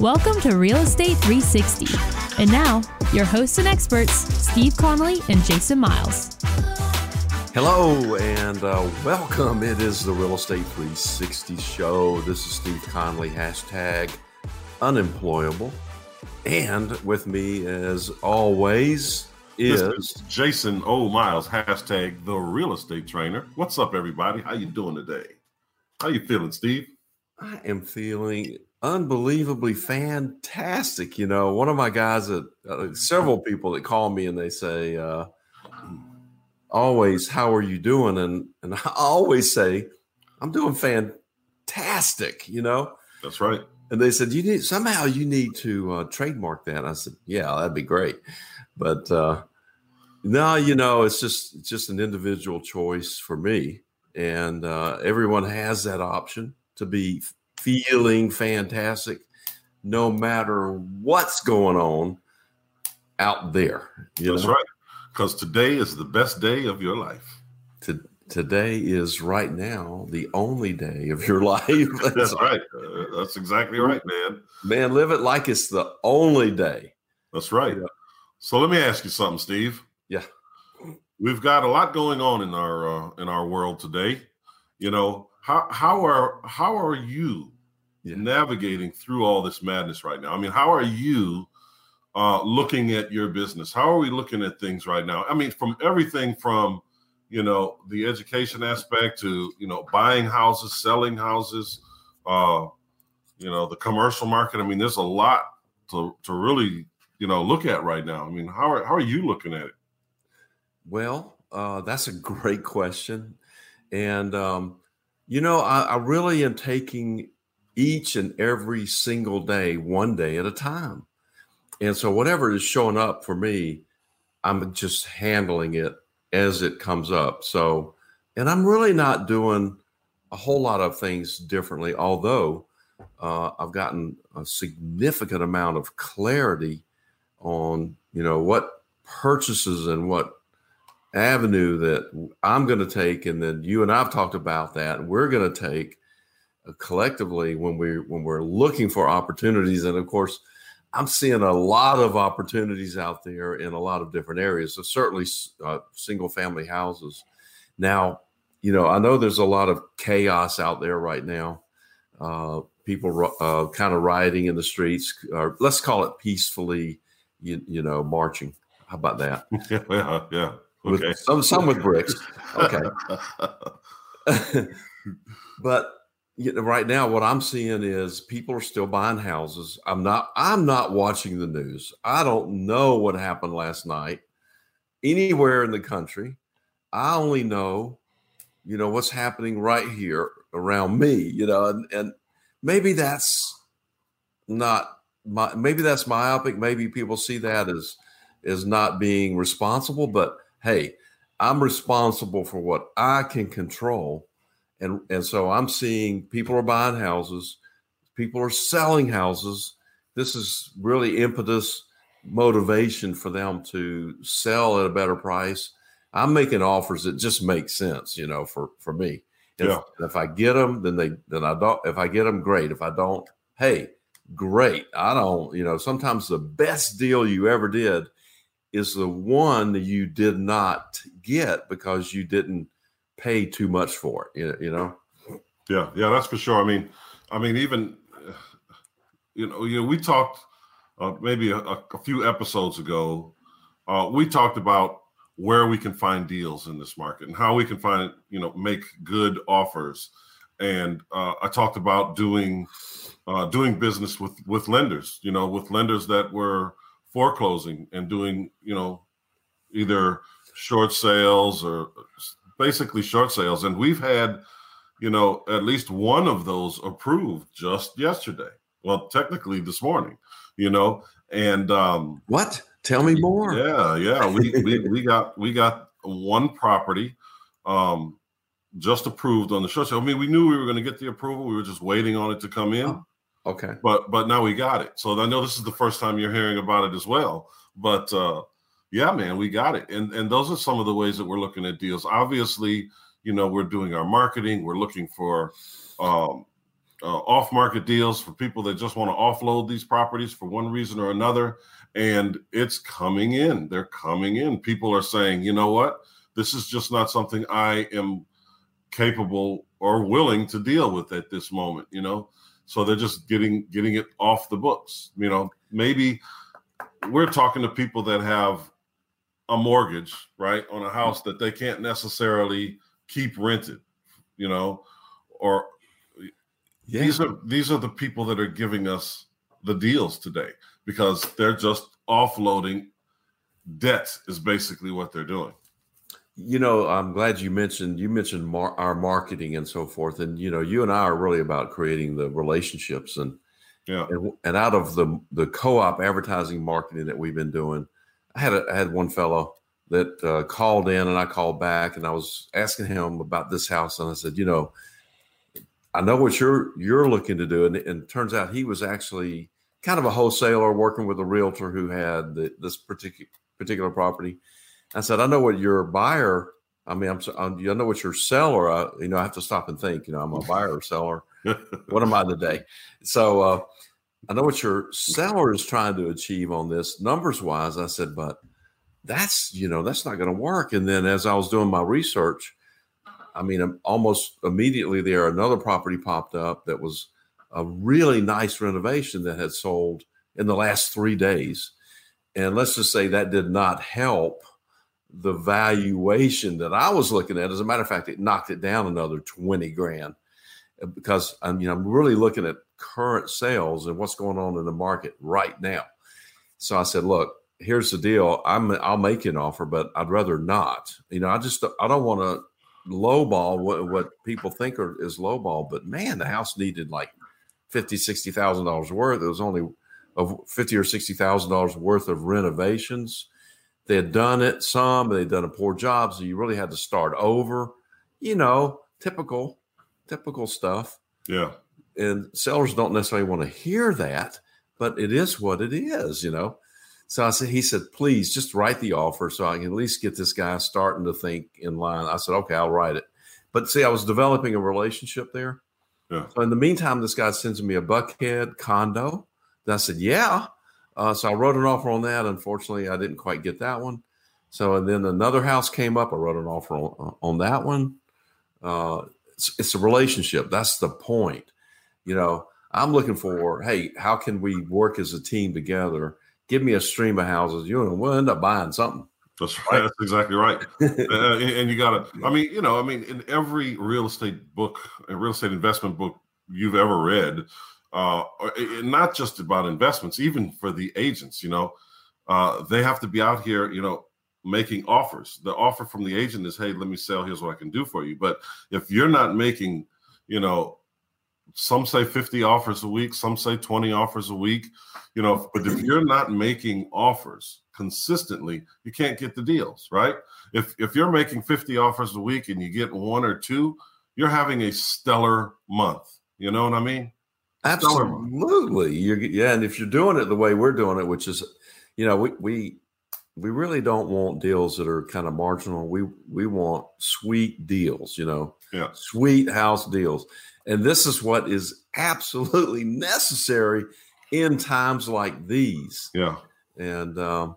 Welcome to Real Estate 360. And now, your hosts and experts, Steve Connolly and Jason Miles. Hello and uh, welcome. It is the Real Estate 360 show. This is Steve Connolly, hashtag unemployable. And with me, as always, is, is Jason O. Miles, hashtag the real estate trainer. What's up, everybody? How you doing today? How you feeling, Steve? I am feeling unbelievably fantastic. You know, one of my guys that uh, several people that call me and they say, uh, always, how are you doing? And, and I always say, I'm doing fantastic, you know? That's right. And they said, you need somehow you need to uh, trademark that. I said, yeah, that'd be great. But uh, no, you know, it's just, it's just an individual choice for me. And uh, everyone has that option to be feeling fantastic no matter what's going on out there. That's know? right. Because today is the best day of your life. To, today is right now the only day of your life. that's, that's right. Uh, that's exactly right, man. Man, live it like it's the only day. That's right. Yeah. So let me ask you something, Steve. Yeah. We've got a lot going on in our uh, in our world today. You know, how how are how are you yeah. navigating through all this madness right now? I mean, how are you uh, looking at your business? How are we looking at things right now? I mean, from everything from you know the education aspect to you know buying houses, selling houses, uh, you know the commercial market. I mean, there's a lot to to really you know look at right now. I mean, how are how are you looking at it? Well, uh, that's a great question, and um, you know, I, I really am taking each and every single day, one day at a time. And so, whatever is showing up for me, I'm just handling it as it comes up. So, and I'm really not doing a whole lot of things differently, although uh, I've gotten a significant amount of clarity on, you know, what purchases and what avenue that I'm going to take, and then you and I've talked about that. We're going to take uh, collectively when we when we're looking for opportunities, and of course, I'm seeing a lot of opportunities out there in a lot of different areas. So certainly, uh, single family houses. Now, you know, I know there's a lot of chaos out there right now. Uh, people uh, kind of rioting in the streets, or let's call it peacefully, you, you know, marching. How about that? yeah, yeah. Okay. With some some with bricks. Okay. but you know, right now, what I'm seeing is people are still buying houses. I'm not. I'm not watching the news. I don't know what happened last night anywhere in the country. I only know, you know, what's happening right here around me. You know, and, and maybe that's not my. Maybe that's myopic. Maybe people see that as as not being responsible, but hey, I'm responsible for what I can control. And, and so I'm seeing people are buying houses, people are selling houses. This is really impetus motivation for them to sell at a better price. I'm making offers that just make sense, you know, for for me. If, yeah. if I get them, then they then I don't. If I get them, great. If I don't, hey, great. I don't. You know, sometimes the best deal you ever did is the one that you did not get because you didn't pay too much for it. You know. Yeah, yeah, that's for sure. I mean, I mean, even you know, you know, we talked uh, maybe a, a, few episodes ago. Uh, we talked about where we can find deals in this market and how we can find, you know, make good offers. And uh, I talked about doing uh, doing business with with lenders, you know, with lenders that were foreclosing and doing, you know, either short sales or basically short sales. And we've had, you know, at least one of those approved just yesterday. Well, technically this morning, you know, and um what? Tell me more. Yeah, yeah. We we, we got we got one property um just approved on the short sale. I mean, we knew we were going to get the approval. We were just waiting on it to come in. Oh. Okay. But but now we got it. So I know this is the first time you're hearing about it as well. But uh yeah, man, we got it. And and those are some of the ways that we're looking at deals. Obviously, you know, we're doing our marketing, we're looking for um uh, off market deals for people that just want to offload these properties for one reason or another. And it's coming in. They're coming in. People are saying, you know what? This is just not something I am capable or willing to deal with at this moment, you know? So they're just getting getting it off the books. You know, maybe we're talking to people that have a mortgage, right, on a house that they can't necessarily keep rented, you know, or yeah. these are these are the people that are giving us the deals today because they're just offloading debt is basically what they're doing you know i'm glad you mentioned you mentioned mar- our marketing and so forth and you know you and i are really about creating the relationships and yeah and, and out of the the co-op advertising marketing that we've been doing i had a, I had one fellow that uh, called in and i called back and i was asking him about this house and i said you know I know what you're you're looking to do, and, and turns out he was actually kind of a wholesaler working with a realtor who had the, this particular particular property. I said, I know what your buyer. I mean, I'm, I'm I know what your seller. I, you know, I have to stop and think. You know, I'm a buyer or seller. what am I today? So uh, I know what your seller is trying to achieve on this numbers wise. I said, but that's you know that's not going to work. And then as I was doing my research, I mean, almost immediately there, another property popped up that was a really nice renovation that had sold in the last three days. And let's just say that did not help the valuation that I was looking at. As a matter of fact, it knocked it down another 20 grand uh, because I'm, you know, I'm really looking at current sales and what's going on in the market right now. So I said, look, here's the deal. I'm I'll make an offer, but I'd rather not. You know, I just I don't want to lowball what, what people think are, is lowball, but man, the house needed like fifty, sixty thousand dollars worth. It was only of fifty or sixty thousand dollars worth of renovations. They had done it some, but they'd done a poor job, so you really had to start over. You know, typical, typical stuff. Yeah. And sellers don't necessarily want to hear that, but it is what it is, you know. So I said, he said, please just write the offer so I can at least get this guy starting to think in line. I said, okay, I'll write it. But see, I was developing a relationship there. Yeah. So in the meantime, this guy sends me a Buckhead condo. And I said, yeah. Uh, so I wrote an offer on that. Unfortunately, I didn't quite get that one. So and then another house came up. I wrote an offer on, uh, on that one. Uh, it's, it's a relationship. That's the point. You know, I'm looking for, hey, how can we work as a team together? give me a stream of houses, you know, we'll end up buying something. That's right. That's exactly right. uh, and you got to, I mean, you know, I mean, in every real estate book, a real estate investment book you've ever read, uh, not just about investments, even for the agents, you know, uh, they have to be out here, you know, making offers. The offer from the agent is, hey, let me sell. Here's what I can do for you. But if you're not making, you know, some say 50 offers a week, some say 20 offers a week, you know, but if you're not making offers consistently, you can't get the deals, right? If if you're making 50 offers a week and you get one or two, you're having a stellar month. You know what I mean? Absolutely. You're, yeah, and if you're doing it the way we're doing it, which is, you know, we we we really don't want deals that are kind of marginal. We we want sweet deals, you know, yeah, sweet house deals. And this is what is absolutely necessary in times like these. Yeah. And um,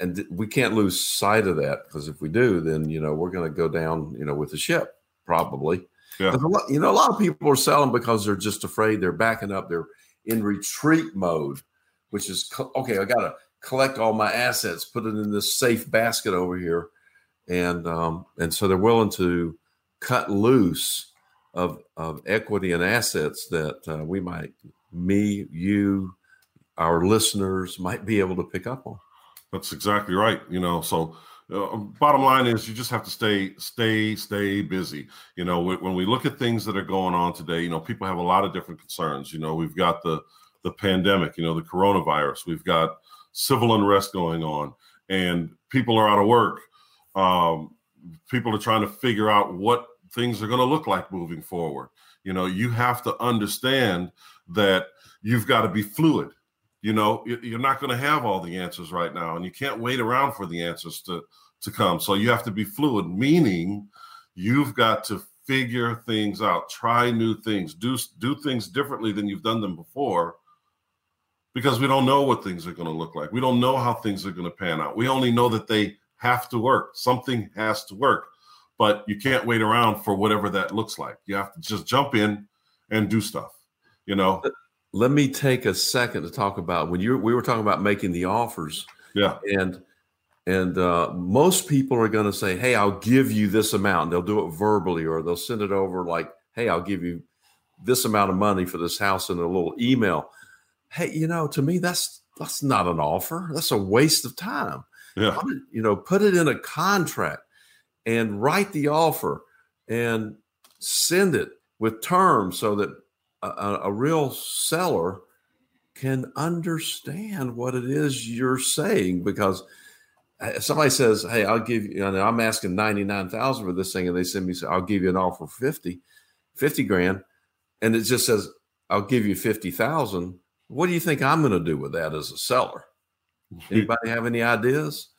and we can't lose sight of that because if we do, then you know we're going to go down, you know, with the ship probably. Yeah. Lot, you know, a lot of people are selling because they're just afraid. They're backing up. They're in retreat mode, which is okay. I got to collect all my assets, put it in this safe basket over here, and um, and so they're willing to cut loose of of equity and assets that uh, we might, me, you, our listeners might be able to pick up on. That's exactly right. You know, so uh, um, bottom line is you just have to stay, stay, stay busy. You know, when we look at things that are going on today, you know, people have a lot of different concerns. You know, we've got the the pandemic, you know, the coronavirus. We've got civil unrest going on, and people are out of work. Um, people are trying to figure out what things are going to look like moving forward. You know, you have to understand that you've got to be fluid. You know, you're not going to have all the answers right now, and you can't wait around for the answers to to come. So you have to be fluid, meaning you've got to figure things out, try new things, do do things differently than you've done them before because we don't know what things are going to look like. We don't know how things are going to pan out. We only know that they have to work. Something has to work. But you can't wait around for whatever that looks like. You have to just jump in and do stuff. You know. Let me take a second to talk about when you we were talking about making the offers. Yeah. And and uh, most people are going to say, "Hey, I'll give you this amount." They'll do it verbally, or they'll send it over like, "Hey, I'll give you this amount of money for this house in a little email." Hey, you know, to me, that's that's not an offer. That's a waste of time. Yeah. You know, put it in a contract and write the offer and send it with terms so that a, a real seller can understand what it is you're saying because uh, somebody says, "Hey, I'll give you," you know, I'm asking ninety nine thousand for this thing, and they send me, "I'll give you an offer for 50, 50 grand," and it just says, "I'll give you fifty thousand. What do you think I'm going to do with that as a seller? Anybody have any ideas?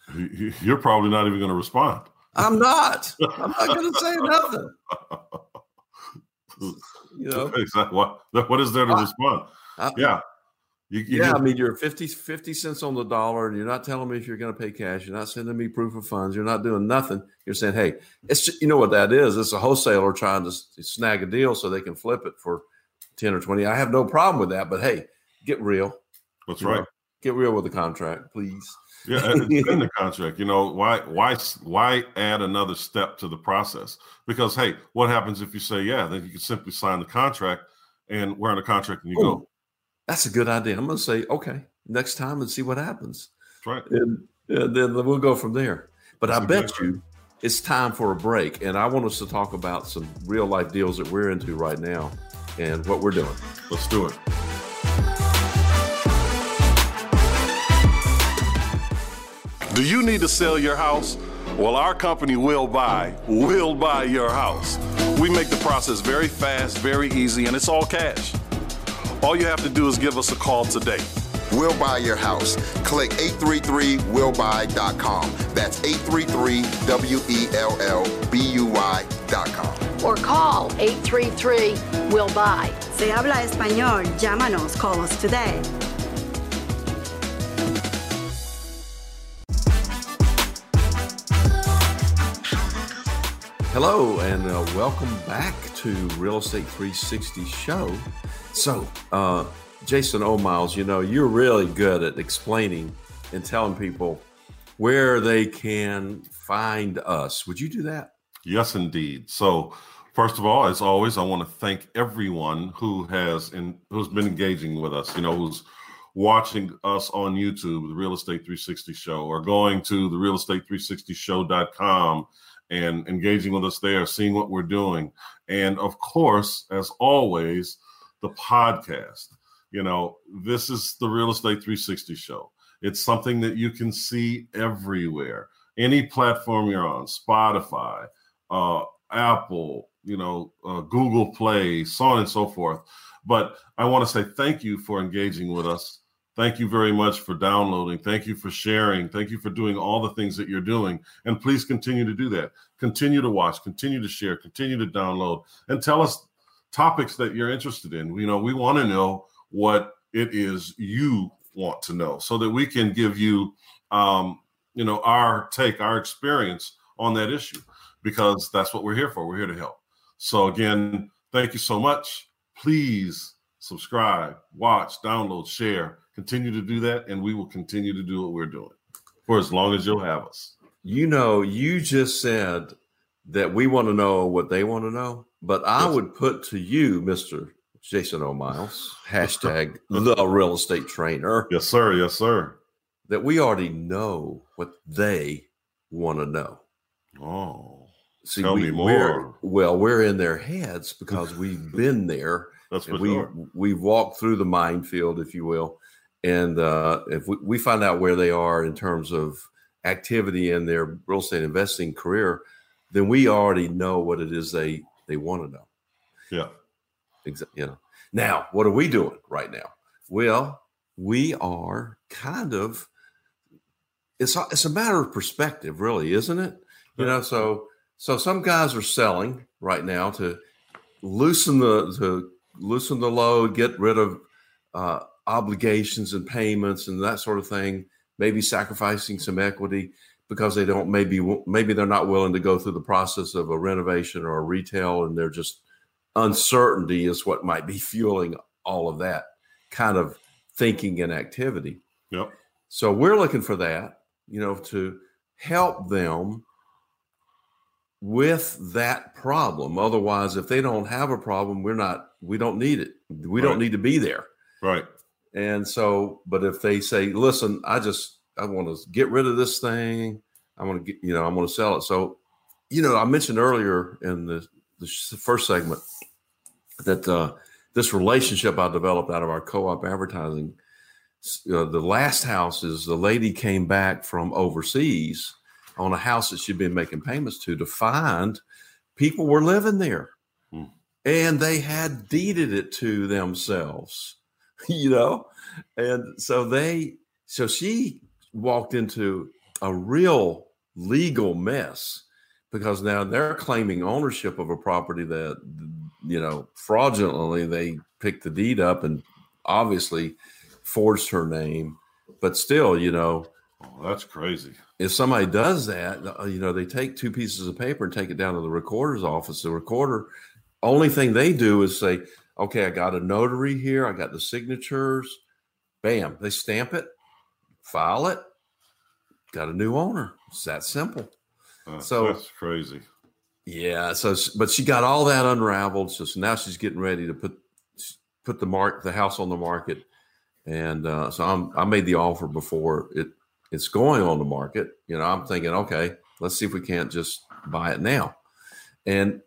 You're probably not even going to respond. I'm not. I'm not going to say nothing. You know, exactly. What, what is there to respond? I, yeah. You, you yeah, I mean, you're 50, 50 cents on the dollar, and you're not telling me if you're going to pay cash. You're not sending me proof of funds. You're not doing nothing. You're saying, hey, it's just, you know what that is? It's a wholesaler trying to snag a deal so they can flip it for 10 or 20. I have no problem with that, but hey, get real. That's right. Know, get real with the contract, please. Yeah, it's in the contract. You know, why why why add another step to the process? Because hey, what happens if you say yeah? Then you can simply sign the contract and we're on the contract and you Ooh. go that's a good idea. I'm going to say, okay, next time and see what happens. That's right. And, and then we'll go from there. But That's I bet you it's time for a break. And I want us to talk about some real life deals that we're into right now and what we're doing. Let's do it. Do you need to sell your house? Well, our company will buy, will buy your house. We make the process very fast, very easy, and it's all cash. All you have to do is give us a call today. We'll buy your house. Click 833willbuy.com. That's 833-W-E-L-L-B-U-Y.com. Or call 833-WILL-BUY. Se habla español. Llámanos. Call us today. Hello, and uh, welcome back to Real Estate 360 Show. So, uh, Jason O. Miles, you know, you're really good at explaining and telling people where they can find us. Would you do that? Yes, indeed. So, first of all, as always, I want to thank everyone who has and who's been engaging with us. You know, who's watching us on YouTube, the Real Estate 360 Show, or going to the Real Estate 360 Show.com and engaging with us there, seeing what we're doing. And of course, as always, the podcast. You know, this is the Real Estate 360 show. It's something that you can see everywhere, any platform you're on, Spotify, uh, Apple, you know, uh, Google Play, so on and so forth. But I want to say thank you for engaging with us. Thank you very much for downloading. Thank you for sharing. Thank you for doing all the things that you're doing. And please continue to do that. Continue to watch, continue to share, continue to download, and tell us topics that you're interested in. You know, we want to know what it is you want to know so that we can give you, um, you know, our take, our experience on that issue, because that's what we're here for. We're here to help. So, again, thank you so much. Please subscribe, watch, download, share. Continue to do that, and we will continue to do what we're doing for as long as you'll have us. You know, you just said that we want to know what they want to know. But I yes. would put to you, Mr. Jason O. Miles, hashtag the real estate trainer. Yes, sir. Yes, sir. That we already know what they want to know. Oh, see, tell we, me more. We're, well, we're in their heads because we've been there. That's for we sure. we've walked through the minefield, if you will, and uh, if we, we find out where they are in terms of activity in their real estate investing career, then we already know what it is they they want to know. Yeah. Exactly. You know. Now, what are we doing right now? Well, we are kind of it's a, it's a matter of perspective, really, isn't it? You know, so so some guys are selling right now to loosen the to loosen the load, get rid of uh, obligations and payments and that sort of thing. Maybe sacrificing some equity because they don't maybe maybe they're not willing to go through the process of a renovation or a retail, and they're just uncertainty is what might be fueling all of that kind of thinking and activity. Yep. So we're looking for that, you know, to help them with that problem. Otherwise, if they don't have a problem, we're not, we don't need it. We Right. don't need to be there. Right. And so, but if they say, listen, I just, I want to get rid of this thing, I want to get, you know, I'm going to sell it. So, you know, I mentioned earlier in the, the first segment that uh, this relationship I developed out of our co op advertising. Uh, the last house is the lady came back from overseas on a house that she'd been making payments to to find people were living there. Hmm. and they had deeded it to themselves you know? And so they so she walked into a real legal mess because now they're claiming ownership of a property that you know fraudulently they picked the deed up and obviously forged her name. But still you know Oh, that's crazy. if somebody does that, uh, you know, they take two pieces of paper and take it down to the recorder's office. The recorder, only thing they do is say, okay, I got a notary here, I got the signatures, bam, they stamp it, file it, got a new owner. It's that simple. Uh, So- that's crazy. Yeah. So, but she got all that unraveled. So now she's getting ready to put put the mark the house on the market, and uh, so I'm I made the offer before it it's going on the market. You know, I'm thinking, okay, let's see if we can't just buy it now. And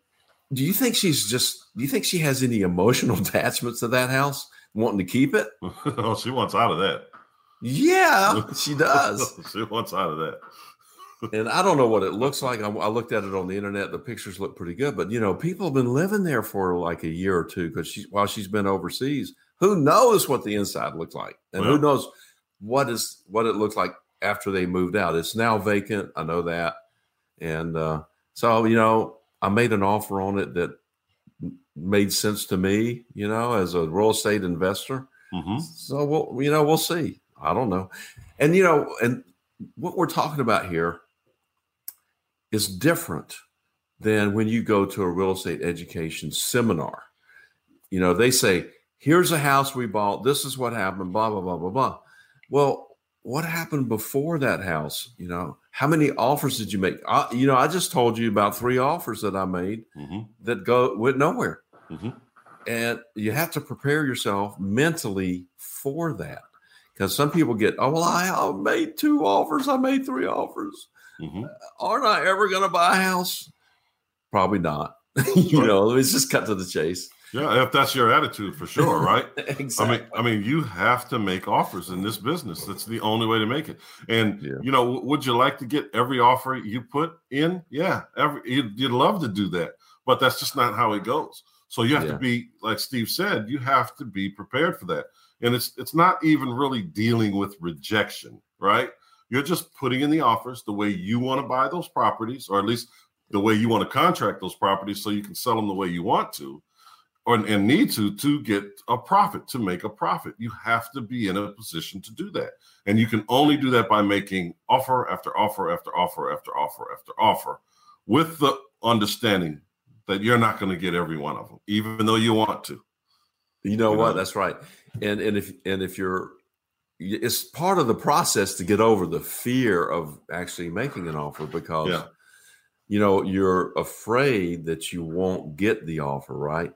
do you think she's just? Do you think she has any emotional attachments to that house, wanting to keep it? oh, she wants out of that. Yeah, she does. she wants out of that. and I don't know what it looks like. I, I looked at it on the internet. The pictures look pretty good, but you know, people have been living there for like a year or two because she while she's been overseas. Who knows what the inside looks like, and who knows what is what it looks like after they moved out. It's now vacant. I know that, and uh, so you know, I made an offer on it that made sense to me. You know, as a real estate investor. hmm So we'll, you know, we'll see. I don't know. And you know, and what we're talking about here is different than when you go to a real estate education seminar. You know, they say, here's a house we bought, this is what happened, blah, blah, blah, blah, blah. Well, what happened before that house? You know, how many offers did you make? I, you know, I just told you about three offers that I made hmm that go went nowhere. Mhm. And you have to prepare yourself mentally for that. Because some people get, oh, well, I, I made two offers, I made three offers. hmm Aren't I ever going to buy a house? Probably not. you know, let's just cut to the chase. Yeah, if that's your attitude, for sure, right? exactly. I mean, I mean, you have to make offers in this business. That's the only way to make it. And Yeah. you know, w- would you like to get every offer you put in? Yeah, every you'd, you'd love to do that, but that's just not how it goes. So you have Yeah. to be, like Steve said, you have to be prepared for that. And it's it's not even really dealing with rejection, right? You're just putting in the offers the way you want to buy those properties, or at least the way you want to contract those properties, so you can sell them the way you want to or and need to to get a profit to make a profit you have to be in a position to do that and you can only do that by making offer after offer after offer after offer after offer with the understanding that you're not going to get every one of them even though you want to You know You what? know? That's right. And and if and if you're it's part of the process to get over the fear of actually making an offer because Yeah. you know you're afraid that you won't get the offer, right?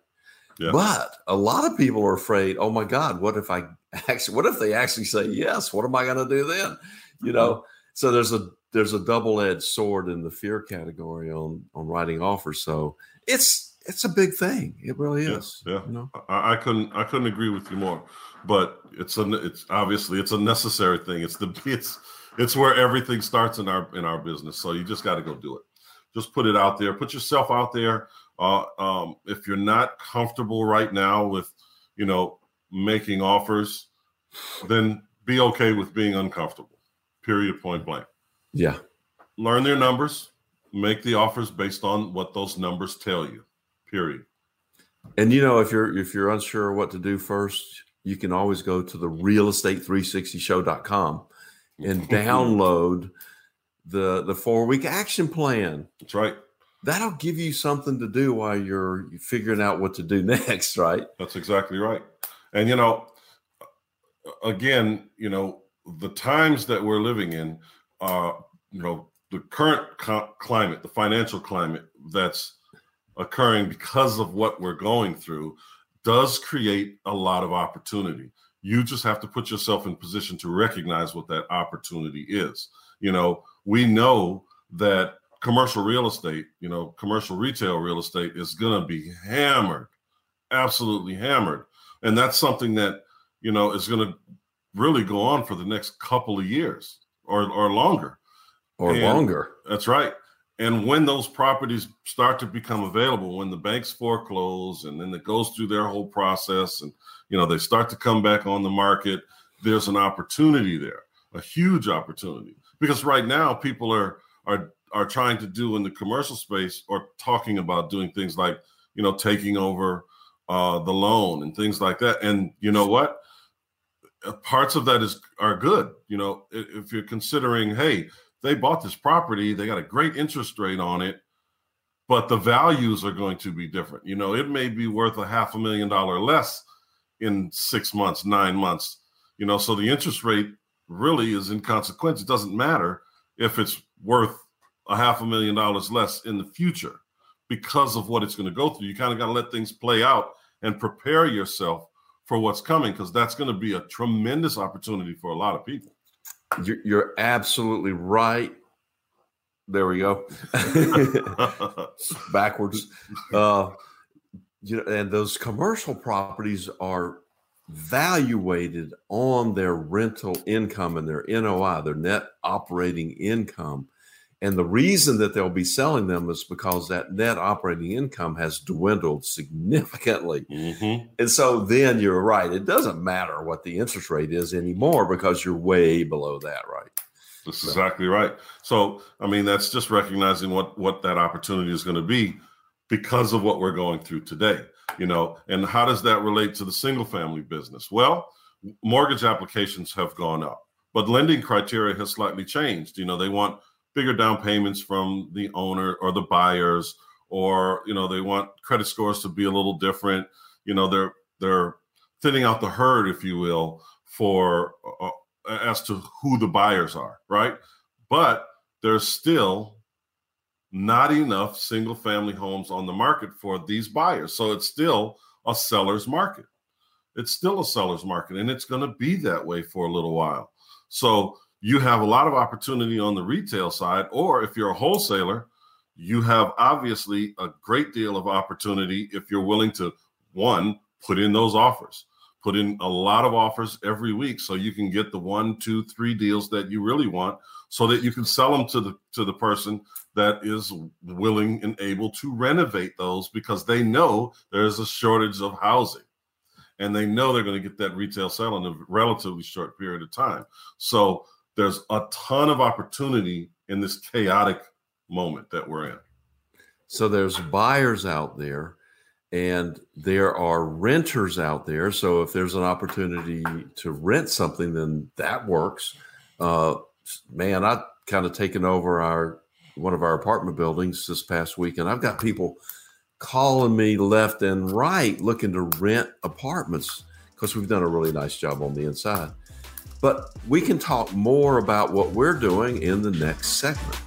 Yeah. But a lot of people are afraid, oh my God, what if I actually what if they actually say yes? What am I gonna do then? You uh-huh. know, so there's a there's a double-edged sword in the fear category on on writing offers. So it's it's a big thing. It really is. yeah. You know? I, I couldn't I couldn't agree with you more. But it's a it's obviously it's a necessary thing. It's the it's it's where everything starts in our in our business. So you just got to go do it. Just put it out there. Put yourself out there. Uh, um, if you're not comfortable right now with you know making offers, then be okay with being uncomfortable. Period. Point blank. Yeah. Learn their numbers. make the offers based on what those numbers tell you. Period. And you know, if you're if you're unsure what to do first, you can always go to the realestate360show.com and download the the four week action plan. That's right. That'll give you something to do while you're figuring out what to do next, right? That's exactly right. And you know, again, you know, the times that we're living in, uh, you know, the current co- climate, the financial climate that's occurring because of what we're going through does create a lot of opportunity. You just have to put yourself in position to recognize what that opportunity is. You know, we know that commercial real estate, you know, commercial retail real estate is going to be hammered, absolutely hammered. And that's something that, you know, is going to really go on for the next couple of years or, or longer. Or And- longer. That's right. And when those properties start to become available, when the banks foreclose and then it goes through their whole process and you know they start to come back on the market, there's an opportunity there, a huge opportunity. Because right now people are are are trying to do in the commercial space or talking about doing things like, you know, taking over uh the loan and things like that. And you know what? Uh, Parts of that is are good. You know, if you're considering, hey, they bought this property, they got a great interest rate on it, but the values are going to be different. You know, it may be worth a half a million dollar less in six months, nine months. You know, so the interest rate really is inconsequential. It doesn't matter if it's worth a half a million dollars less in the future because of what it's going to go through. You kind of got to let things play out and prepare yourself for what's coming because that's going to be a tremendous opportunity for a lot of people. You're, you're absolutely right. There we go. Backwards. Uh, you know, and those commercial properties are valuated on their rental income and their NOI, their net operating income. And the reason that they'll be selling them is because that net operating income has dwindled significantly. Mhm. And so then you're right. It doesn't matter what the interest rate is anymore because you're way below that, right? That's exactly right. So, I mean, that's just recognizing what what that opportunity is going to be because of what we're going through today. You know, and how does that relate to the single family business? Well, mortgage applications have gone up, but lending criteria has slightly changed. You know, they want bigger down payments from the owner or the buyers, or you know, they want credit scores to be a little different. You know, they're they're thinning out the herd, if you will, for uh, as to who the buyers are, right? But there's still not enough single family homes on the market for these buyers. So it's still a seller's market. It's still a seller's market, and it's going to be that way for a little while. So you have a lot of opportunity on the retail side, or if you're a wholesaler, you have obviously a great deal of opportunity if you're willing to one put in those offers. Put in a lot of offers every week so you can get the one two three deals that you really want so that you can sell them to the to the person that is willing and able to renovate those because they know there's a shortage of housing and they know they're going to get that retail sale in a relatively short period of time. So there's a ton of opportunity in this chaotic moment that we're in So there's buyers out there and there are renters out there. So if there's an opportunity to rent something, then that works. Uh, man, I've kind of taken over our one of our apartment buildings this past week, and I've got people calling me left and right looking to rent apartments because we've done a really nice job on the inside. But we can talk more about what we're doing in the next segment.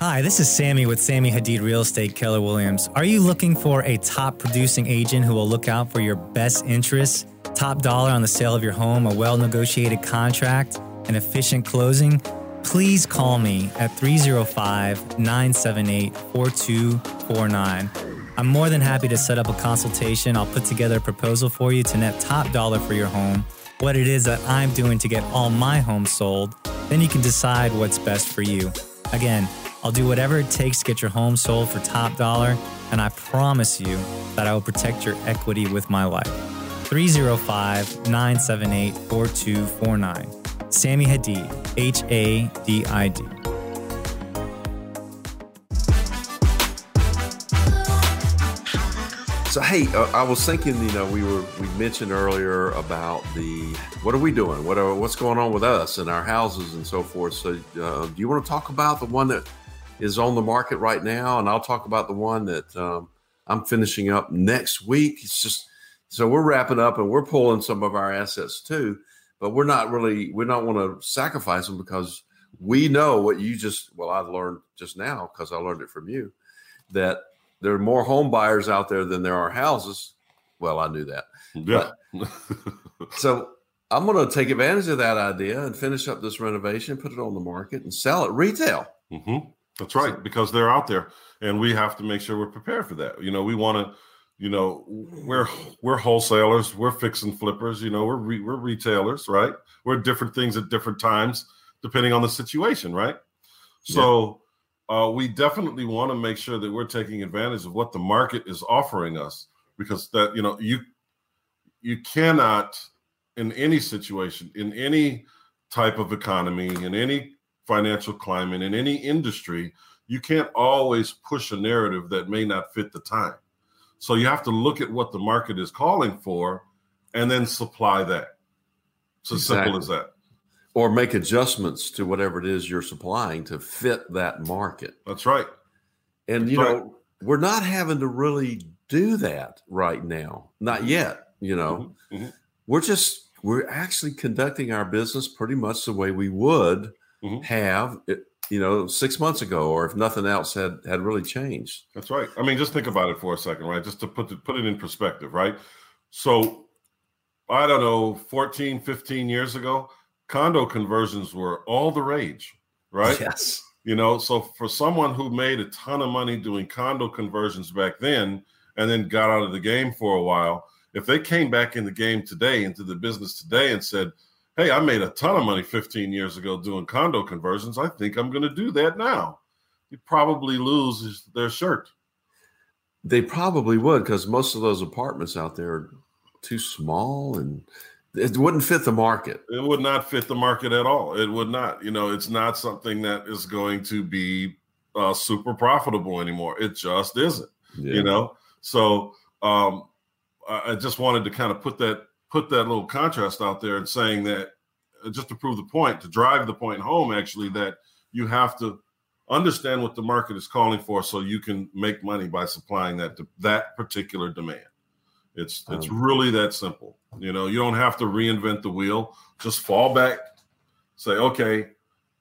Hi, this is Sammy with Sammy Hadid Real Estate Keller Williams. Are you looking for a top producing agent who will look out for your best interests? Top dollar on the sale of your home, a well negotiated contract, an efficient closing? Please call me at 305 978 4249. I'm more than happy to set up a consultation. I'll put together a proposal for you to net top dollar for your home, what it is that I'm doing to get all my homes sold. Then you can decide what's best for you. Again, I'll do whatever it takes to get your home sold for top dollar, and I promise you that I will protect your equity with my life. 305 978 4249. Sammy Hadid, H A D I D. So hey, uh, I was thinking, you know, we were we mentioned earlier about the what are we doing? What are what's going on with us and our houses and so forth. So, uh, do you want to talk about the one that is on the market right now, and I'll talk about the one that um, I'm finishing up next week. It's just so we're wrapping up and we're pulling some of our assets too, but we're not really we don't want to sacrifice them because we know what you just well I learned just now because I learned it from you that there are more home buyers out there than there are houses. Well, I knew that. Yeah. so I'm going to take advantage of that idea and finish up this renovation, put it on the market, and sell it retail. Mm-hmm. That's right, because they're out there, and we have to make sure we're prepared for that. You know, we want to, you know, we're we're wholesalers, we're fixing flippers. You know, we're re, we're retailers, right? We're different things at different times depending on the situation, right? So uh, we definitely want to make sure that we're taking advantage of what the market is offering us, because that you know you you cannot in any situation in any type of economy in any financial climate in any industry you can't always push a narrative that may not fit the time. So you have to look at what the market is calling for and then supply that. It's as simple as that Or make adjustments to whatever it is you're supplying to fit that market. that's right And, you That's know, we're not having to really do that right now. Not yet, you know. Mhm, mhm. We're just, we're actually conducting our business pretty much the way we would Mhm. have, it, you know, six months ago, or if nothing else had had really changed. That's right. I mean, just think about it for a second, right? Just to put the, put it in perspective, right? So, I don't know, 14, 15 years ago, condo conversions were all the rage, right? Yes. You know, so for someone who made a ton of money doing condo conversions back then and then got out of the game for a while, if they came back in the game today, into the business today, and said, Hey, I made a ton of money 15 years ago doing condo conversions. I think I'm going to do that now. You probably lose their shirt. They probably would because most of those apartments out there are too small and it wouldn't fit the market. It would not fit the market at all. It would not. You know, it's not something that is going to be uh, super profitable anymore. It just isn't. Yeah. You know, so um, I I just wanted to kind of put that put that little contrast out there and saying that uh, just to prove the point, to drive the point home, actually, that you have to understand what the market is calling for, so you can make money by supplying that that particular demand. It's it's Um, really that simple. You know, you don't have to reinvent the wheel. Just fall back, say, okay,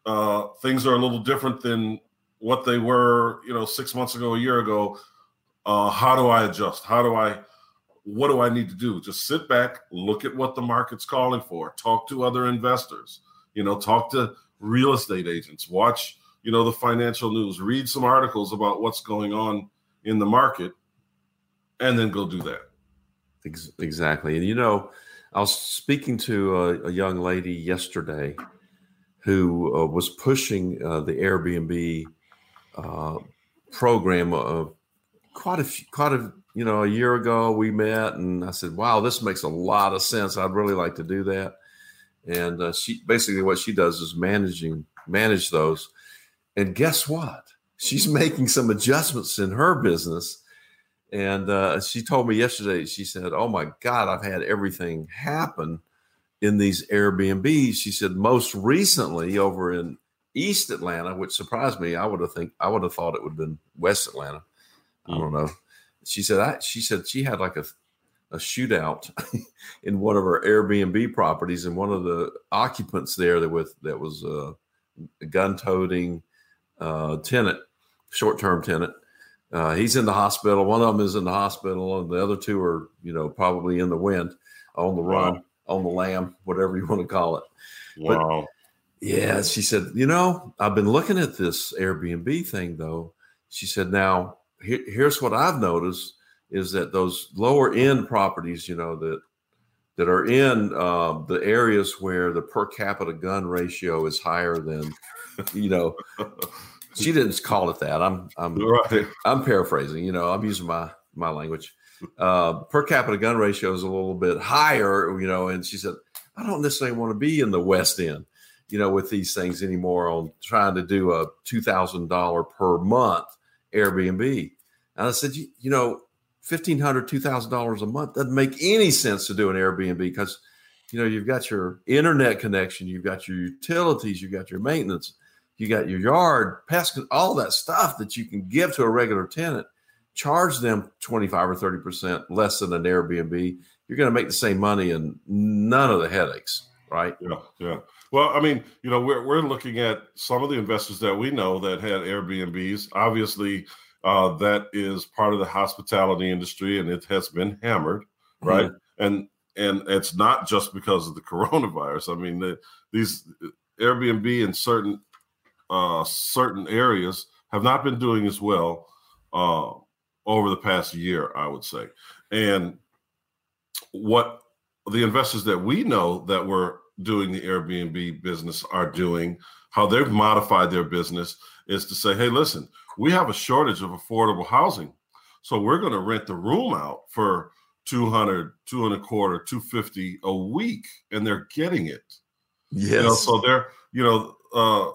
uh, things are a little different than what they were, you know, six months ago, a year ago. Uh, how do I adjust? How do I? What do I need to do? Just sit back, look at what the market's calling for, talk to other investors, you know, talk to real estate agents, watch, you know, the financial news, read some articles about what's going on in the market, and then go do that. Ex- Exactly. And you know, I was speaking to a, a young lady yesterday who uh, was pushing uh, the Airbnb uh, program. Uh, quite a few, quite a you know, a year ago we met, and I said, "Wow, this makes a lot of sense. I'd really like to do that." And uh, she basically what she does is managing manage those. And guess what? She's making some adjustments in her business. And uh, she told me yesterday, she said, Oh my God, I've had everything happen in these Airbnbs. She said, most recently over in East Atlanta, which surprised me. I would have think I would have thought it would have been West Atlanta. I don't know. She said I she said she had like a a shootout in one of her Airbnb properties, and one of the occupants there that with that was uh, a gun toting uh, tenant, short term tenant. Uh, he's in the hospital. One of them is in the hospital, and the other two are, you know, probably in the wind, on the run, Wow. on the lam, whatever you want to call it. Wow. Yeah, she said, you know, I've been looking at this Airbnb thing though. She said, now here, here's what I've noticed is that those lower end properties, you know, that that are in uh, the areas where the per capita gun ratio is higher than, you know, she didn't call it that. I'm I'm right. I'm paraphrasing. You know, I'm using my my language. Uh, per capita gun ratio is a little bit higher. You know, and she said, I don't necessarily want to be in the West End. you know, with these things anymore on trying to do a two thousand dollar per month Airbnb. And I said, you, you know, fifteen hundred, two thousand dollars a month doesn't make any sense to do an Airbnb because you know you've got your internet connection, you've got your utilities, you've got your maintenance, you got your yard, pest, all that stuff that you can give to a regular tenant. Charge them twenty five or thirty percent less than an Airbnb. You're going to make the same money and none of the headaches, right? Yeah, yeah. Well, I mean, you know, we're we're looking at some of the investors that we know that had Airbnbs. Obviously, uh, that is part of the hospitality industry, and it has been hammered, right? Mm-hmm. And and it's not just because of the coronavirus. I mean, the, these Airbnb in certain uh, certain areas have not been doing as well uh, over the past year, I would say. And what the investors that we know that were doing the Airbnb business are doing, how they've modified their business is to say, hey, listen, we have a shortage of affordable housing. So we're going to rent the room out for 200, two and a quarter, 250 a week, and they're getting it. Yes. You know, so they're, you know, uh,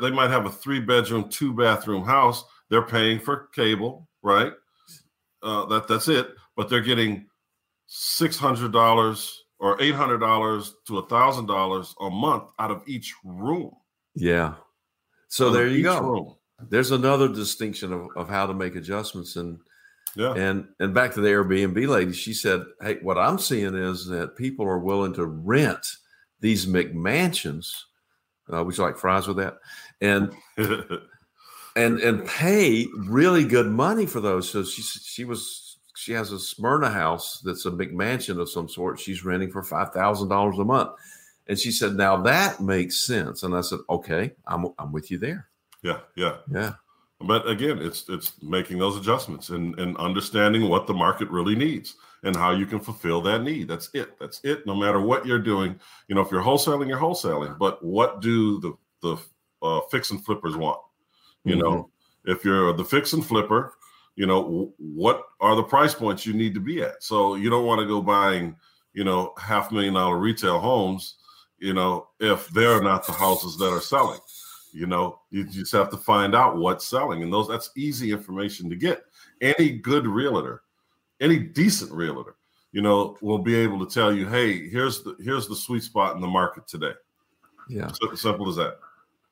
they might have a three bedroom, two bathroom house. They're paying for cable, right? Uh, that that's it. But they're getting six hundred dollars or eight hundred dollars to a thousand dollars a month out of each room. Yeah. So there you go. Room. There's another distinction of, of how to make adjustments and yeah. And and back to the Airbnb lady, she said, "Hey, what I'm seeing is that people are willing to rent these McMansions. Uh, would you like fries with that? And and and pay really good money for those. So she she was she has a Smyrna house that's a McMansion of some sort. She's renting for five thousand dollars a month. And she said, "Now that makes sense." And I said, "Okay, I'm I'm with you there." Yeah, yeah, yeah. But again, it's it's making those adjustments and and understanding what the market really needs and how you can fulfill that need. That's it. That's it. No matter what you're doing, you know, if you're wholesaling, you're wholesaling. But what do the the uh, fix and flippers want? You mm-hmm. know, if you're the fix and flipper, you know, what are the price points you need to be at? So you don't want to go buying, you know, half million dollar retail homes you know, if they're not the houses that are selling. You know, you just have to find out what's selling. And those that's easy information to get. Any good realtor, any decent realtor, you know, will be able to tell you, hey, here's the here's the sweet spot in the market today. Yeah. So, simple as that.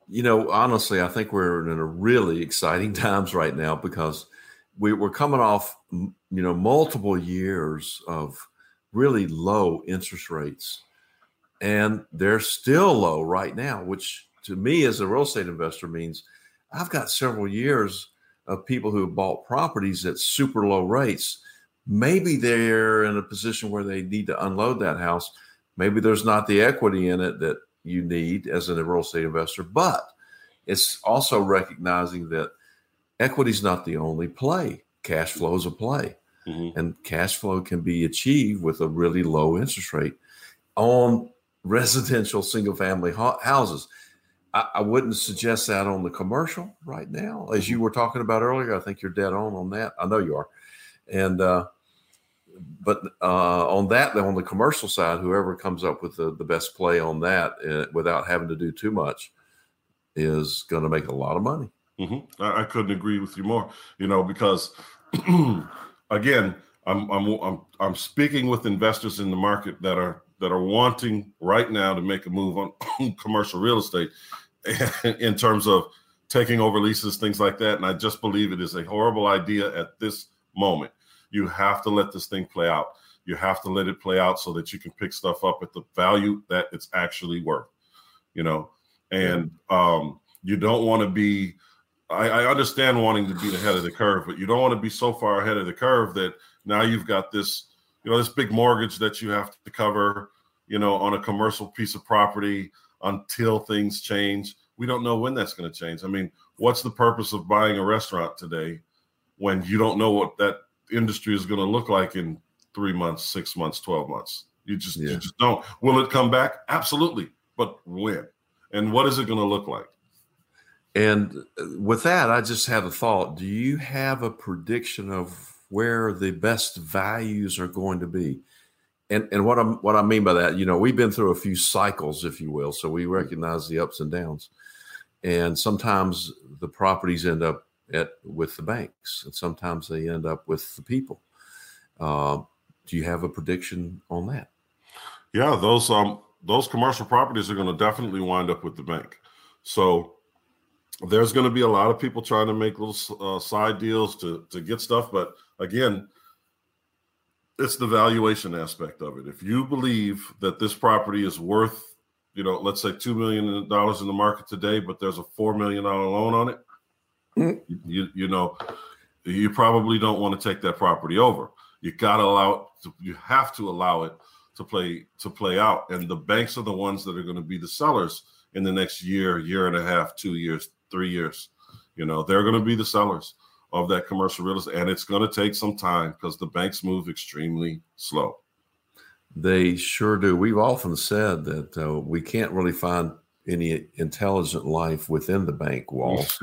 You know, honestly, I think we're in a really exciting times right now because we, we're coming off, you know, multiple years of really low interest rates and they're still low right now, which to me as a real estate investor means I've got several years of people who have bought properties at super low rates. Maybe they're in a position where they need to unload that house. Maybe there's not the equity in it that you need as a real estate investor, but it's also recognizing that equity is not the only play. Cash flow is a play. Mm-hmm. And cash flow can be achieved with a really low interest rate on residential single family houses. I, I, wouldn't suggest that on the commercial right now, as you were talking about earlier. I think you're dead on on that. I know you are, and uh, but uh, on that, on the commercial side, whoever comes up with the, the best play on that uh, without having to do too much is going to make a lot of money. Mm-hmm. I, I couldn't agree with you more. You know, because again, I'm I'm I'm I'm speaking with investors in the market that are that are wanting right now to make a move on commercial real estate in terms of taking over leases, things like that. And I just believe it is a horrible idea at this moment. You have to let this thing play out. You have to let it play out so that you can pick stuff up at the value that it's actually worth, you know. And um, you don't want to be. I, I understand wanting to be ahead of the curve, but you don't want to be so far ahead of the curve that now you've got this you know this big mortgage that you have to cover you know on a commercial piece of property until things change. We don't know when that's going to change. I mean what's the purpose of buying a restaurant today when you don't know what that industry is going to look like in three months six months 12 months? You just yeah. you just don't. Will it come back? Absolutely. But when? And what is it going to look like? And uh, with that i just had a thought. Do you have a prediction of where the best values are going to be. and and what I'm what I mean by that, you know, we've been through a few cycles, if you will, so we recognize the ups and downs, and sometimes the properties end up at with the banks, and sometimes they end up with the people. Uh, do you have a prediction on that? Yeah, those um those commercial properties are going to definitely wind up with the bank. So there's going to be a lot of people trying to make little uh, side deals to to get stuff, but again, it's the valuation aspect of it. If you believe that this property is worth, you know, let's say two million dollars in the market today, but there's a four million dollar loan on it, mm-hmm. you you know, you probably don't want to take that property over. You got to allow it. To, you have to allow it to play to play out, and the banks are the ones that are going to be the sellers in the next year, year and a half, two years, three years. You know, they're going to be the sellers of that commercial real estate. And it's going to take some time because the banks move extremely slow. They sure do. We've often said that uh, we can't really find any intelligent life within the bank walls.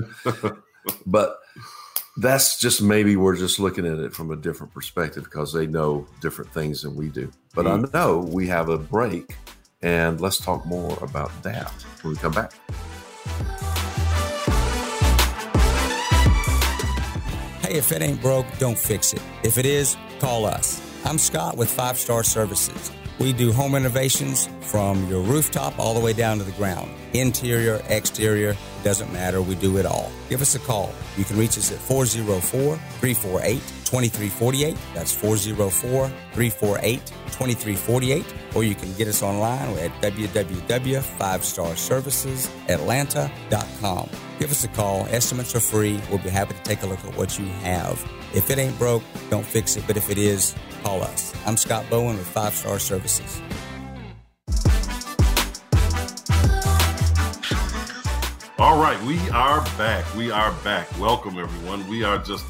but that's just maybe we're just looking at it from a different perspective because they know different things than we do. But mm. I know we have a break, and let's talk more about that when we come back. Hey, if it ain't broke, don't fix it. If it is, call us. I'm Scott with Five Star Services. We do home renovations from your rooftop all the way down to the ground. Interior, exterior, doesn't matter. We do it all. Give us a call. You can reach us at 404 348 2348. That's 404 348 2348. Or you can get us online at www.5starservicesatlanta.com. Give us a call. Estimates are free. We'll be happy to take a look at what you have. If it ain't broke, don't fix it. But if it is, call us. I'm Scott Bowen with Five Star Services. All right, we are back. We are back. Welcome, everyone. We are just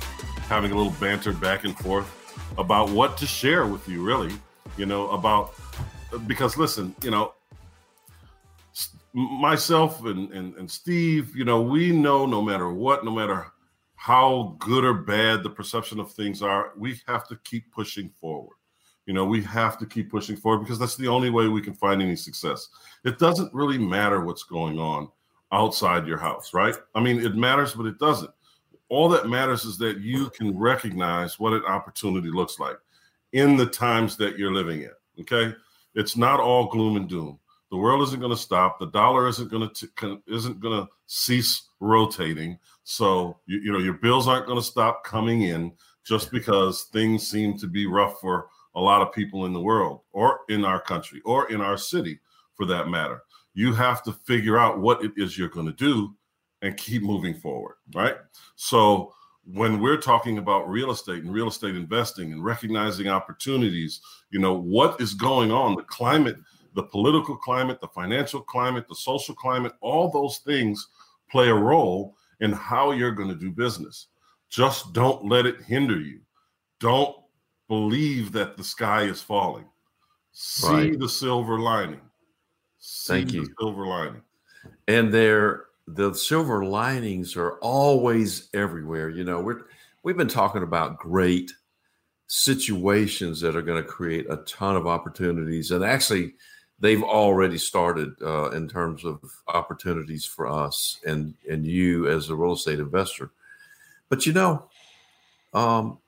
having a little banter back and forth about what to share with you, really. You know, about because listen, you know, myself and, and, and Steve, you know, we know no matter what, no matter how good or bad the perception of things are, we have to keep pushing forward. You know, we have to keep pushing forward because that's the only way we can find any success. It doesn't really matter what's going on outside your house, right? I mean, it matters, but it doesn't. All that matters is that you can recognize what an opportunity looks like in the times that you're living in. Okay. It's not all gloom and doom. The world isn't going to stop. The dollar isn't going to isn't going to cease rotating. So you, you know your bills aren't going to stop coming in just because things seem to be rough for a lot of people in the world or in our country or in our city for that matter. You have to figure out what it is you're going to do and keep moving forward, right? So when we're talking about real estate and real estate investing and recognizing opportunities, you know, what is going on? The climate the political climate, the financial climate, the social climate, all those things play a role in how you're going to do business. Just don't let it hinder you. Don't believe that the sky is falling. See right. the silver lining. See Thank you. silver lining. And there, the silver linings are always everywhere. You know, we're we've been talking about great situations that are going to create a ton of opportunities. And actually, they've already started uh, in terms of opportunities for us and and you as a real estate investor. But you know, um,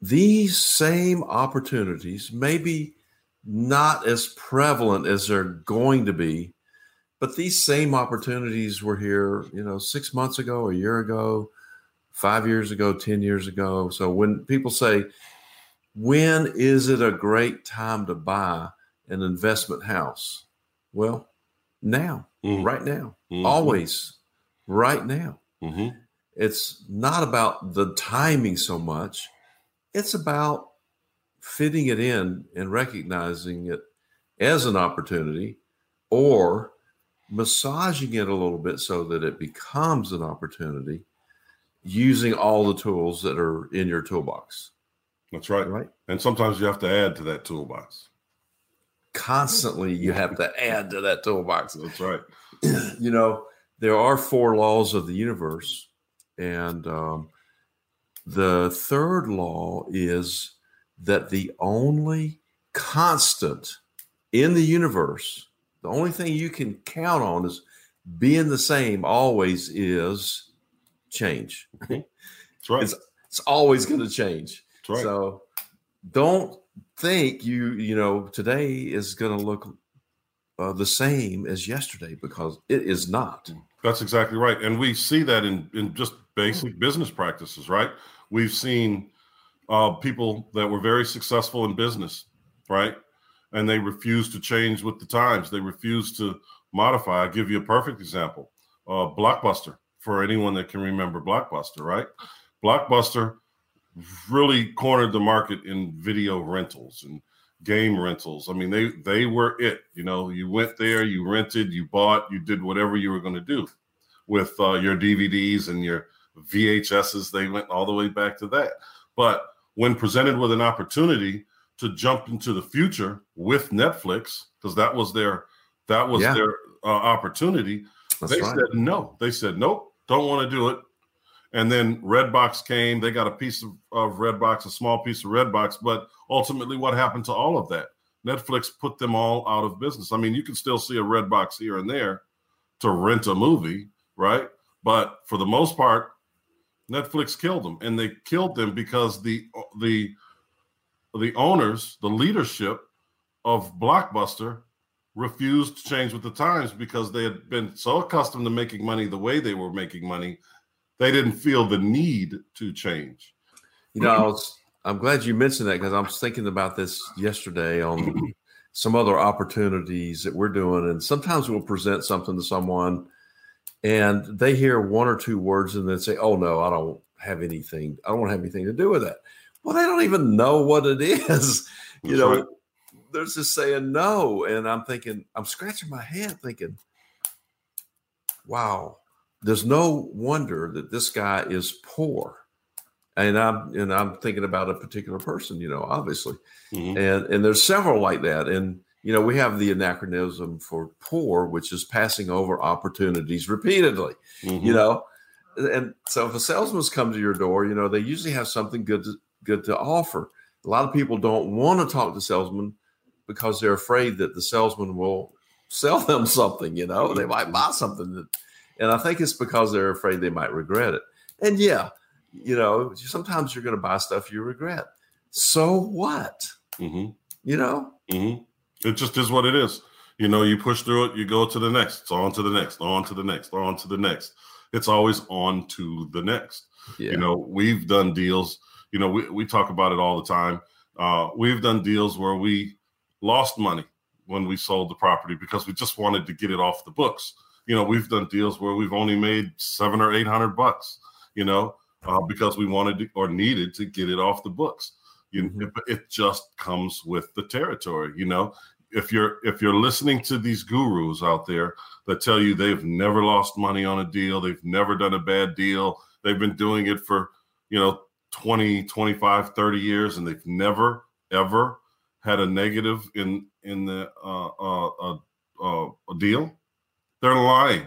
these same opportunities maybe not as prevalent as they're going to be, but these same opportunities were here, you know, six months ago, a year ago, five years ago, ten years ago. So when people say, "When is it a great time to buy?" An investment house? Well, now, mm-hmm. right now, mm-hmm. always right now. Mm-hmm. It's not about the timing so much, it's about fitting it in and recognizing it as an opportunity or massaging it a little bit so that it becomes an opportunity using all the tools that are in your toolbox. That's right. Right. And sometimes you have to add to that toolbox constantly you have to add to that toolbox. That's right. you know, there are four laws of the universe, and um, the third law is that the only constant in the universe, the only thing you can count on is being the same always is change. That's right. It's, it's always going to change. Right. So don't think you, you know, today is going to look uh, the same as yesterday because it is not. That's exactly right. And we see that in, in just basic business practices, right? We've seen uh, people that were very successful in business, right? And they refuse to change with the times. They refuse to modify. I'll give you a perfect example. Uh, Blockbuster, for anyone that can remember Blockbuster, right? Blockbuster really cornered the market in video rentals and game rentals. I mean, they they were it. You know, you went there, you rented, you bought, you did whatever you were going to do with uh, your DVDs and your VHSs. They went all the way back to that. But when presented with an opportunity to jump into the future with Netflix, because that was their that was Yeah. their uh, opportunity, That's they right. said no. They said nope, don't want to do it. And then Redbox came. They got a piece of, of Redbox, a small piece of Redbox. But ultimately, what happened to all of that? Netflix put them all out of business. I mean, you can still see a Redbox here and there to rent a movie, right? But for the most part, Netflix killed them, and they killed them because the the the owners, the leadership of Blockbuster refused to change with the times because they had been so accustomed to making money the way they were making money, they didn't feel the need to change. You know, I was, I'm glad you mentioned that because I was thinking about this yesterday on some other opportunities that we're doing. And sometimes we'll present something to someone and they hear one or two words and then say, Oh, no, I don't have anything. I don't want to have anything to do with that. Well, they don't even know what it is. You That's know, right. they're just saying no. And I'm thinking, I'm scratching my head thinking, wow, there's no wonder that this guy is poor. And I'm and I'm thinking about a particular person, you know, obviously. Mhm. And and there's several like that. And you know, we have the anachronism for poor, which is passing over opportunities repeatedly Mhm. you know and so if a salesman's come to your door you know they usually have something good to good to offer a lot of people don't want to talk to salesmen because they're afraid that the salesman will sell them something you know they might buy something that, and i think it's because they're afraid they might regret it and yeah you know sometimes you're going to buy stuff you regret so what Mhm. you know Mhm. It just is what it is. You know, you push through it, you go to the next, it's on to the next, on to the next, on to the next. It's always on to the next. yeah You know, we've done deals, you know, we, we talk about it all the time. Uh, we've done deals where we lost money when we sold the property because we just wanted to get it off the books. You know, we've done deals where we've only made seven or eight hundred bucks, you know, uh, because we wanted to, or needed to get it off the books. You Mhm. it, it just comes with the territory, you know. If you're if you're listening to these gurus out there that tell you they've never lost money on a deal, they've never done a bad deal, they've been doing it for, you know, 20, 25, 30 years and they've never ever had a negative in in the uh uh uh, uh a deal, they're lying.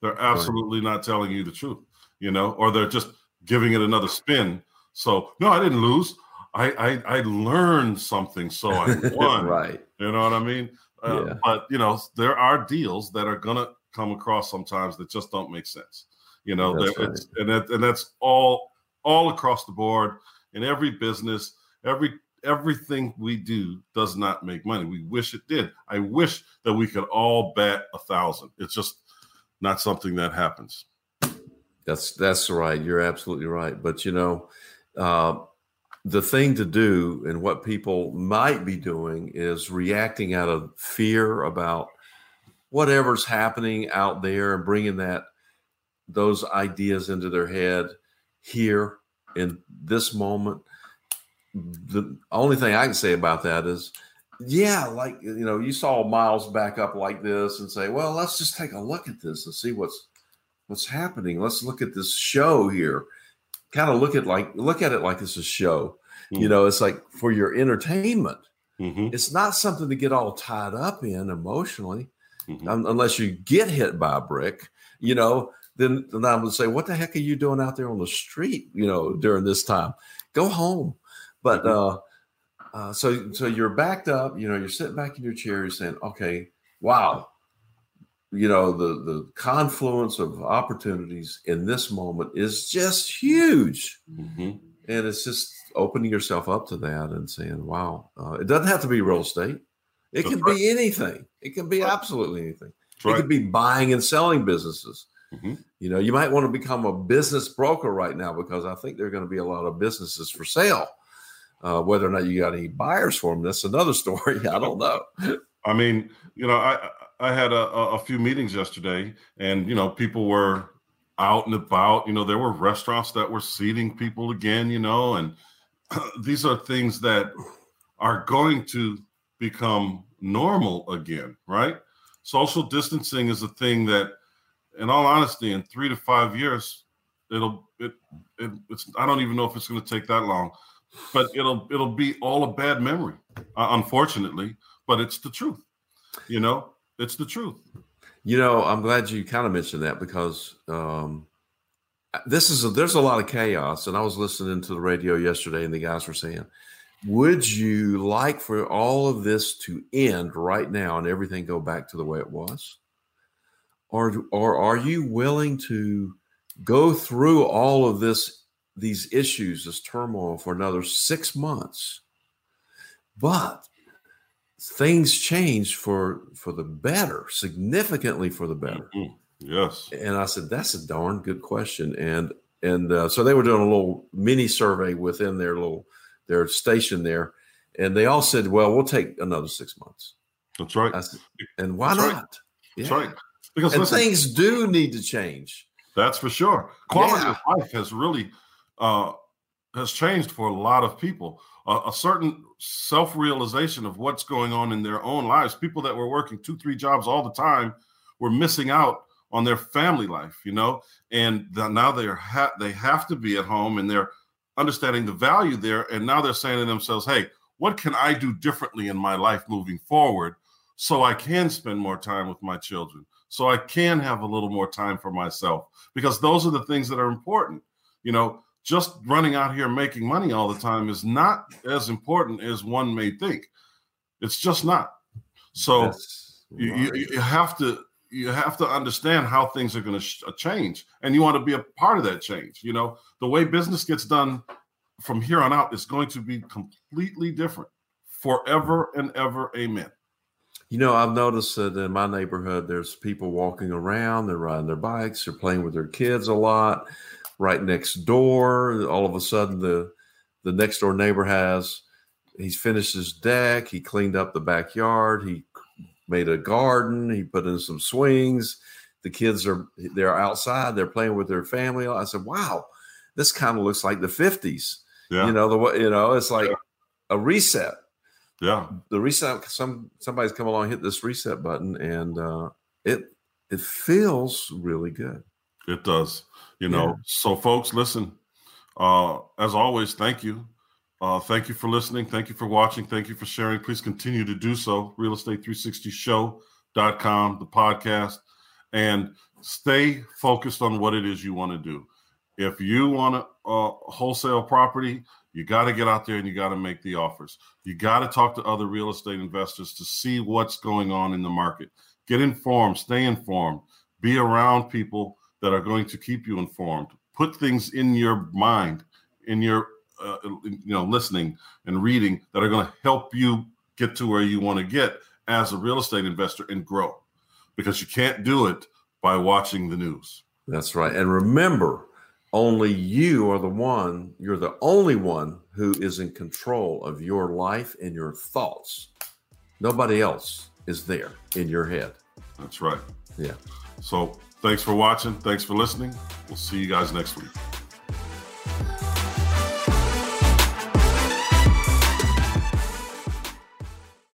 They're absolutely not telling you the truth, you know, or they're just giving it another spin. So, no, I didn't lose. I I, I learned something, so I won. right You know what I mean? Uh, Yeah. But you know, there are deals that are gonna come across sometimes that just don't make sense. You know, That's that it's, and that and that's all all across the board in every business, every everything we do does not make money. We wish it did. I wish that we could all bet a thousand. It's just not something that happens. That's that's right. You're absolutely right. But you know, uh, the thing to do and what people might be doing is reacting out of fear about whatever's happening out there and bringing that those ideas into their head here in this moment. The only thing I can say about that is, yeah, like you know, you saw Miles back up like this and say, well, let's just take a look at this and see what's what's happening. Let's look at this show here. Kind of look at like look at it like it's a show. You Mhm. know, it's like for your entertainment. Mhm. It's not something to get all tied up in emotionally, Mhm. un- unless you get hit by a brick. You know, then then I would say, what the heck are you doing out there on the street? You know, during this time, go home. But uh, Uh, so so you're backed up. You know, you're sitting back in your chair. You're saying, "Okay, wow." You know, the the confluence of opportunities in this moment is just huge, Mm-hmm. and it's just opening yourself up to that and saying, "Wow." Uh, it doesn't have to be real estate. It That's can right. be anything. It can be absolutely anything. That's It right. could be buying and selling businesses. Mhm. You know, you might want to become a business broker right now because I think there are going to be a lot of businesses for sale. Uh, whether or not you got any buyers for them, that's another story. I don't know. I mean, you know, I I had a, a few meetings yesterday, and you know, people were out and about. You know, there were restaurants that were seating people again. You know, and these are things that are going to become normal again, right? Social distancing is a thing that, in all honesty, in three to five years, it'll it, it it's I don't even know if it's going to take that long, but it'll it'll be all a bad memory, uh, unfortunately. But it's the truth, you know. It's the truth. You know, I'm glad you kind of mentioned that because um, this is a, there's a lot of chaos, and I was listening to the radio yesterday, and the guys were saying, "Would you like for all of this to end right now and everything go back to the way it was, or or are you willing to go through all of this these issues, this turmoil for another six months, but things change for for the better, significantly for the better. Mhm. Yes. And I said, that's a darn good question. And and uh, so they were doing a little mini survey within their little their station there, and they all said, well, we'll take another six months. That's right. I said, and why That's right. not? That's Yeah. right. Because listen, things do need to change. That's for sure. Quality Yeah. of life has really uh, has changed for a lot of people. Uh, a certain self realization of what's going on in their own lives. People that were working two, three jobs all the time were missing out on their family life. You know, and the, now they're ha- they have to be at home, and they're understanding the value there. And now they're saying to themselves, "Hey, what can I do differently in my life moving forward?" So I can spend more time with my children, so I can have a little more time for myself because those are the things that are important. You know, just running out here making money all the time is not as important as one may think. It's just not. So you, you have to you have to understand how things are going to sh- uh, change, and you want to be a part of that change. You know, the way business gets done from here on out is going to be completely different forever and ever. Amen. You know, I've noticed that in my neighborhood, there's people walking around, they're riding their bikes, they're playing with their kids a lot. Right next door, all of a sudden, the the next door neighbor has he's finished his deck, he cleaned up the backyard, he made a garden, he put in some swings. The kids are they're outside, they're playing with their family. I said, "Wow, this kind of looks like the '50s." Yeah. You know the way you know it's like a reset Yeah. the reset some somebody's come along hit this reset button and uh it it feels really good It does. You know, Yeah. so folks, listen. Uh, as always, thank you. Uh, thank you for listening. Thank you for watching. Thank you for sharing. Please continue to do so. Real Estate 360show.com, the podcast, and stay focused on what it is you want to do. If you want to uh, wholesale property, you got to get out there and you got to make the offers. You got to talk to other real estate investors to see what's going on in the market. Get informed, stay informed, be around people that are going to keep you informed. Put things in your mind, in your uh, you know listening and reading that are going to help you get to where you want to get as a real estate investor and grow. Because you can't do it by watching the news. that's right and remember only you are the one you're the only one who is in control of your life and your thoughts nobody else is there in your head That's right. yeah So thanks for watching. Thanks for listening. We'll see you guys next week.